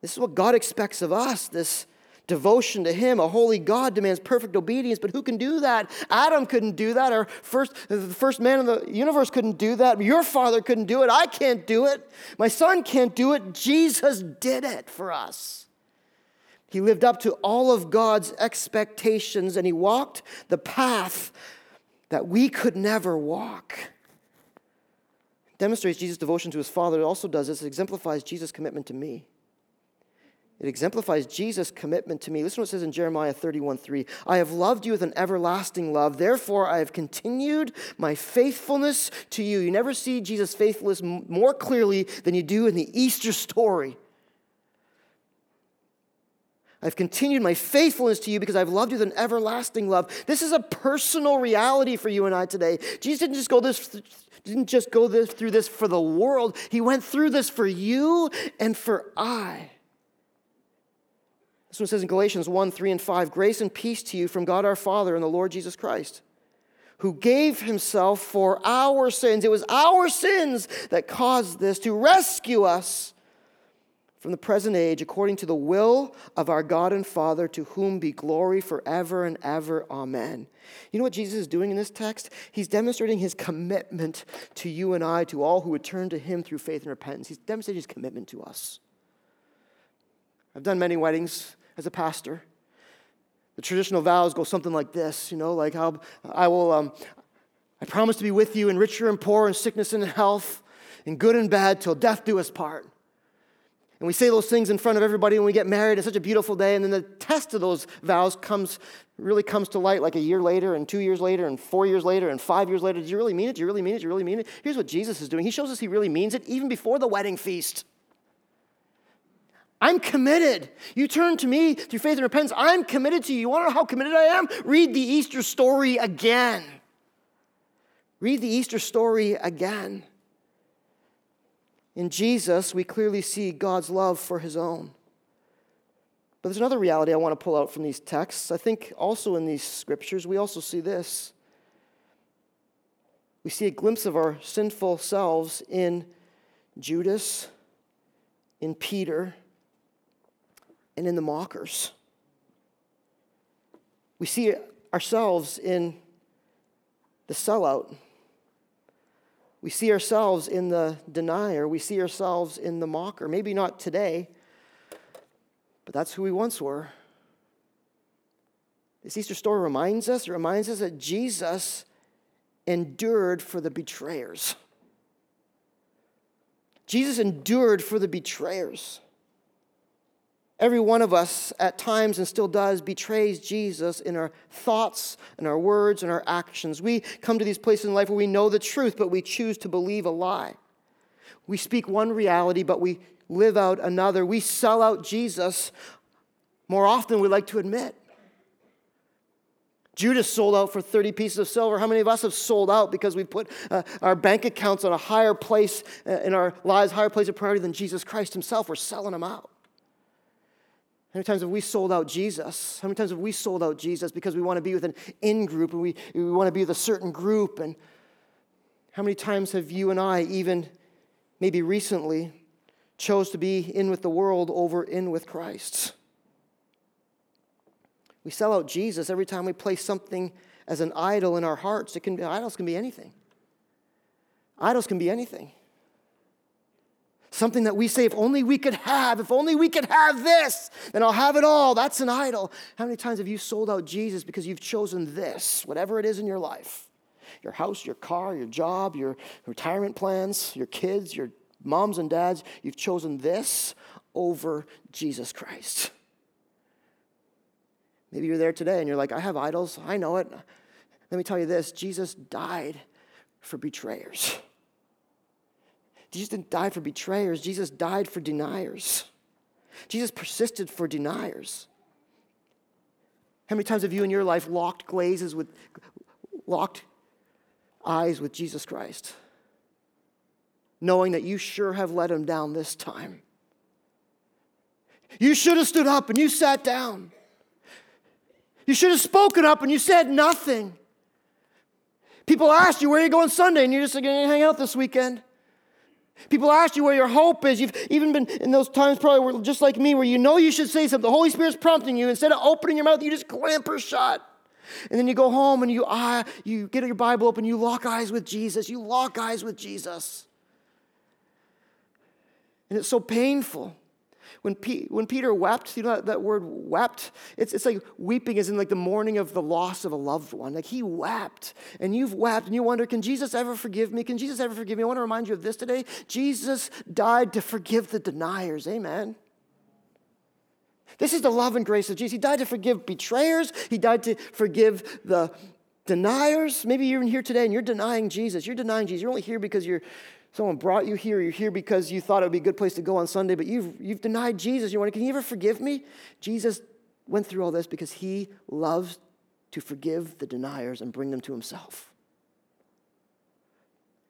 This is what God expects of us this devotion to Him. A holy God demands perfect obedience, but who can do that? Adam couldn't do that. Our first, the first man in the universe couldn't do that. Your father couldn't do it. I can't do it. My son can't do it. Jesus did it for us. He lived up to all of God's expectations and he walked the path that we could never walk. It demonstrates Jesus' devotion to his Father. It also does this, it exemplifies Jesus' commitment to me. It exemplifies Jesus' commitment to me. Listen to what it says in Jeremiah 31 3. I have loved you with an everlasting love. Therefore, I have continued my faithfulness to you. You never see Jesus' faithfulness more clearly than you do in the Easter story. I've continued my faithfulness to you because I've loved you with an everlasting love. This is a personal reality for you and I today. Jesus didn't just go this didn't just go this, through this for the world. He went through this for you and for I. This one says in Galatians 1, 3, and 5 Grace and peace to you from God our Father and the Lord Jesus Christ, who gave himself for our sins. It was our sins that caused this to rescue us from the present age according to the will of our God and Father, to whom be glory forever and ever. Amen. You know what Jesus is doing in this text? He's demonstrating his commitment to you and I, to all who would turn to him through faith and repentance. He's demonstrating his commitment to us. I've done many weddings as a pastor. The traditional vows go something like this, you know, like how I will, um, I promise to be with you in richer and poor, in sickness and in health, in good and bad, till death do us part. And we say those things in front of everybody when we get married. It's such a beautiful day. And then the test of those vows comes, really comes to light like a year later, and two years later, and four years later, and five years later. Did you really mean it? Did you really mean it? Did you really mean it? Here's what Jesus is doing He shows us He really means it even before the wedding feast. I'm committed. You turn to me through faith and repentance. I'm committed to you. You want to know how committed I am? Read the Easter story again. Read the Easter story again. In Jesus, we clearly see God's love for his own. But there's another reality I want to pull out from these texts. I think also in these scriptures, we also see this. We see a glimpse of our sinful selves in Judas, in Peter, and in the mockers. We see ourselves in the sellout we see ourselves in the denier. We see ourselves in the mocker. Maybe not today, but that's who we once were. This Easter story reminds us, it reminds us that Jesus endured for the betrayers. Jesus endured for the betrayers. Every one of us, at times and still does, betrays Jesus in our thoughts and our words and our actions. We come to these places in life where we know the truth, but we choose to believe a lie. We speak one reality, but we live out another. We sell out Jesus more often than we like to admit. Judas sold out for 30 pieces of silver. How many of us have sold out because we've put uh, our bank accounts on a higher place uh, in our lives, higher place of priority than Jesus Christ Himself? We're selling Him out. How many times have we sold out Jesus? How many times have we sold out Jesus because we want to be with an in group and we, we want to be with a certain group? And how many times have you and I, even maybe recently, chose to be in with the world over in with Christ? We sell out Jesus every time we place something as an idol in our hearts. It can be, idols can be anything. Idols can be anything. Something that we say, if only we could have, if only we could have this, then I'll have it all. That's an idol. How many times have you sold out Jesus because you've chosen this, whatever it is in your life? Your house, your car, your job, your retirement plans, your kids, your moms and dads, you've chosen this over Jesus Christ. Maybe you're there today and you're like, I have idols. I know it. Let me tell you this Jesus died for betrayers. Jesus didn't die for betrayers, Jesus died for deniers. Jesus persisted for deniers. How many times have you in your life locked glazes with locked eyes with Jesus Christ? Knowing that you sure have let him down this time. You should have stood up and you sat down. You should have spoken up and you said nothing. People asked you, Where are you going Sunday? And you're just going to hang out this weekend. People ask you where your hope is. You've even been in those times, probably where, just like me, where you know you should say something. The Holy Spirit's prompting you. Instead of opening your mouth, you just clamper shut. And then you go home and you, ah, you get your Bible open, you lock eyes with Jesus. You lock eyes with Jesus. And it's so painful. When, P- when Peter wept, you know that, that word wept? It's, it's like weeping is in like the mourning of the loss of a loved one. Like he wept, and you've wept, and you wonder, can Jesus ever forgive me? Can Jesus ever forgive me? I want to remind you of this today. Jesus died to forgive the deniers. Amen. This is the love and grace of Jesus. He died to forgive betrayers, He died to forgive the deniers. Maybe you're in here today and you're denying Jesus. You're denying Jesus. You're only here because you're Someone brought you here. You're here because you thought it would be a good place to go on Sunday, but you've, you've denied Jesus. You want to, can you ever forgive me? Jesus went through all this because he loves to forgive the deniers and bring them to himself.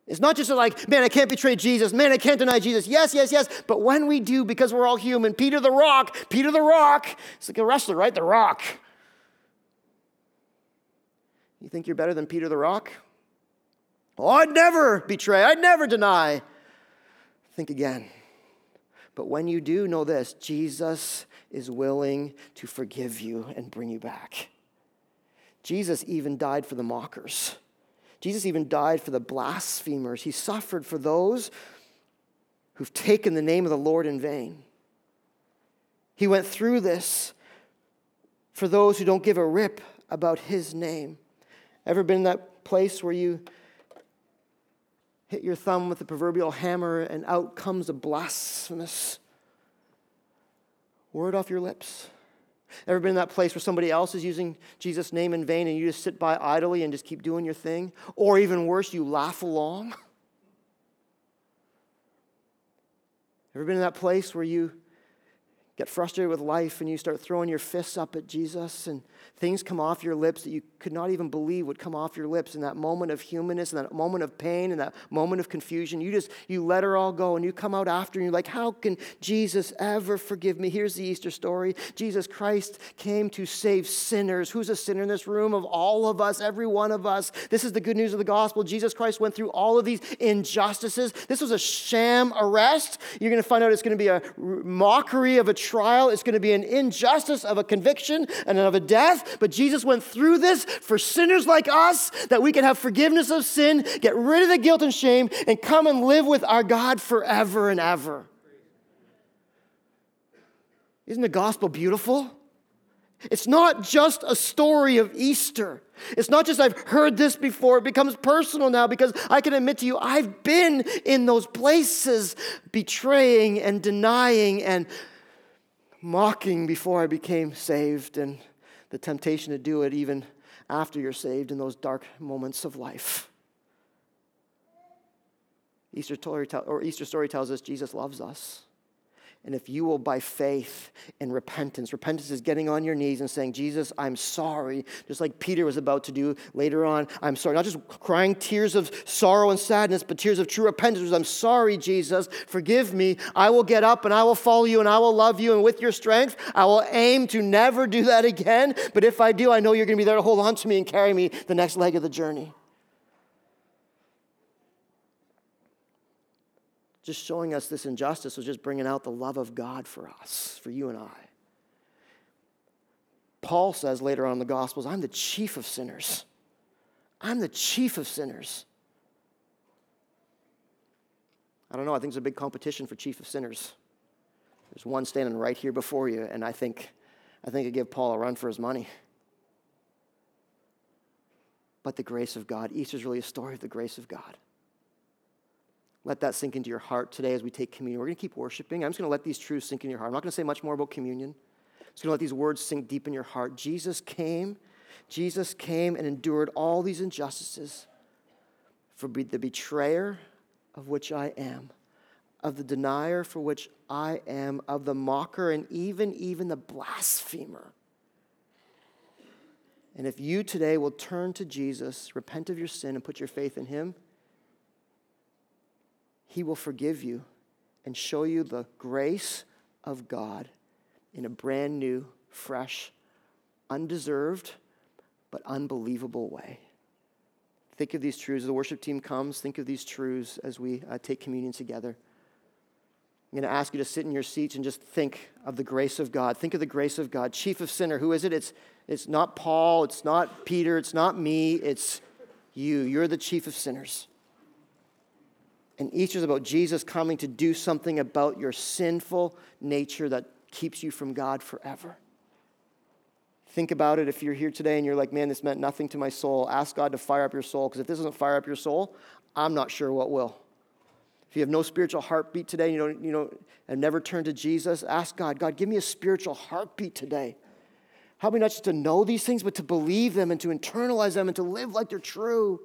It's not just like, man, I can't betray Jesus. Man, I can't deny Jesus. Yes, yes, yes. But when we do, because we're all human, Peter the Rock, Peter the Rock, it's like a wrestler, right? The Rock. You think you're better than Peter the Rock? Oh, I'd never betray, I'd never deny. Think again. But when you do, know this Jesus is willing to forgive you and bring you back. Jesus even died for the mockers. Jesus even died for the blasphemers. He suffered for those who've taken the name of the Lord in vain. He went through this for those who don't give a rip about his name. Ever been in that place where you hit your thumb with the proverbial hammer, and out comes a blasphemous Word off your lips. Ever been in that place where somebody else is using Jesus' name in vain and you just sit by idly and just keep doing your thing? Or even worse, you laugh along? Ever been in that place where you get frustrated with life and you start throwing your fists up at Jesus and things come off your lips that you could not even believe would come off your lips in that moment of humanness, in that moment of pain, and that moment of confusion. You just, you let her all go and you come out after and you're like, how can Jesus ever forgive me? Here's the Easter story. Jesus Christ came to save sinners. Who's a sinner in this room? Of all of us, every one of us. This is the good news of the gospel. Jesus Christ went through all of these injustices. This was a sham arrest. You're going to find out it's going to be a mockery of a trial. It's going to be an injustice of a conviction and of a death. But Jesus went through this for sinners like us that we can have forgiveness of sin, get rid of the guilt and shame, and come and live with our God forever and ever. Isn't the gospel beautiful? It's not just a story of Easter. It's not just I've heard this before. It becomes personal now because I can admit to you, I've been in those places betraying and denying and mocking before I became saved, and the temptation to do it even after you're saved in those dark moments of life. Easter story, or Easter story tells us Jesus loves us. And if you will, by faith and repentance, repentance is getting on your knees and saying, Jesus, I'm sorry, just like Peter was about to do later on. I'm sorry. Not just crying tears of sorrow and sadness, but tears of true repentance. I'm sorry, Jesus, forgive me. I will get up and I will follow you and I will love you. And with your strength, I will aim to never do that again. But if I do, I know you're going to be there to hold on to me and carry me the next leg of the journey. Just showing us this injustice was just bringing out the love of God for us, for you and I. Paul says later on in the Gospels, I'm the chief of sinners. I'm the chief of sinners. I don't know, I think it's a big competition for chief of sinners. There's one standing right here before you, and I think I think I give Paul a run for his money. But the grace of God, Easter is really a story of the grace of God. Let that sink into your heart today as we take communion. We're going to keep worshiping. I'm just going to let these truths sink in your heart. I'm not going to say much more about communion. I'm just going to let these words sink deep in your heart. Jesus came. Jesus came and endured all these injustices for the betrayer of which I am, of the denier for which I am, of the mocker and even even the blasphemer. And if you today will turn to Jesus, repent of your sin and put your faith in him, he will forgive you and show you the grace of God in a brand new, fresh, undeserved, but unbelievable way. Think of these truths. As the worship team comes, think of these truths as we uh, take communion together. I'm going to ask you to sit in your seats and just think of the grace of God. Think of the grace of God. Chief of sinner, who is it? It's, it's not Paul, it's not Peter, it's not me, it's you. You're the chief of sinners. And Easter is about Jesus coming to do something about your sinful nature that keeps you from God forever. Think about it if you're here today and you're like, man, this meant nothing to my soul. Ask God to fire up your soul, because if this doesn't fire up your soul, I'm not sure what will. If you have no spiritual heartbeat today, you know, you know, and never turned to Jesus, ask God, God, give me a spiritual heartbeat today. Help me not just to know these things, but to believe them and to internalize them and to live like they're true.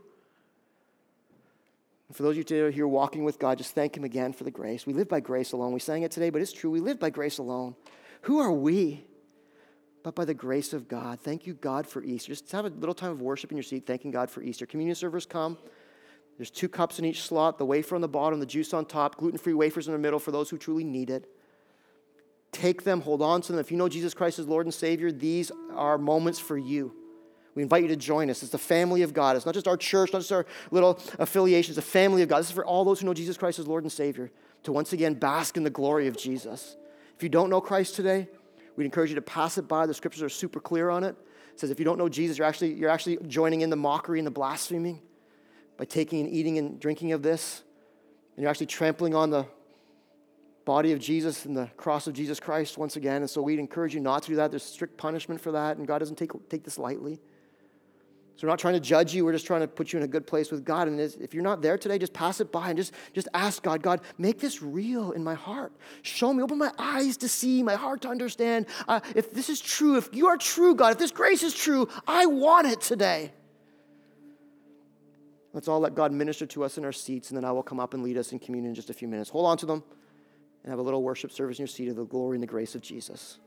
And for those of you today who are walking with God, just thank Him again for the grace. We live by grace alone. We sang it today, but it's true. We live by grace alone. Who are we? But by the grace of God. Thank you, God, for Easter. Just have a little time of worship in your seat, thanking God for Easter. Communion servers come. There's two cups in each slot the wafer on the bottom, the juice on top, gluten free wafers in the middle for those who truly need it. Take them, hold on to them. If you know Jesus Christ as Lord and Savior, these are moments for you. We invite you to join us. It's the family of God. It's not just our church, not just our little affiliations, it's the family of God. This is for all those who know Jesus Christ as Lord and Savior to once again bask in the glory of Jesus. If you don't know Christ today, we'd encourage you to pass it by. The scriptures are super clear on it. It says if you don't know Jesus, you're actually, you're actually joining in the mockery and the blaspheming by taking and eating and drinking of this. And you're actually trampling on the body of Jesus and the cross of Jesus Christ once again. And so we'd encourage you not to do that. There's strict punishment for that, and God doesn't take, take this lightly. So we're not trying to judge you. We're just trying to put you in a good place with God. And if you're not there today, just pass it by and just, just ask God, God, make this real in my heart. Show me, open my eyes to see, my heart to understand. Uh, if this is true, if you are true, God, if this grace is true, I want it today. Let's all let God minister to us in our seats, and then I will come up and lead us in communion in just a few minutes. Hold on to them and have a little worship service in your seat of the glory and the grace of Jesus.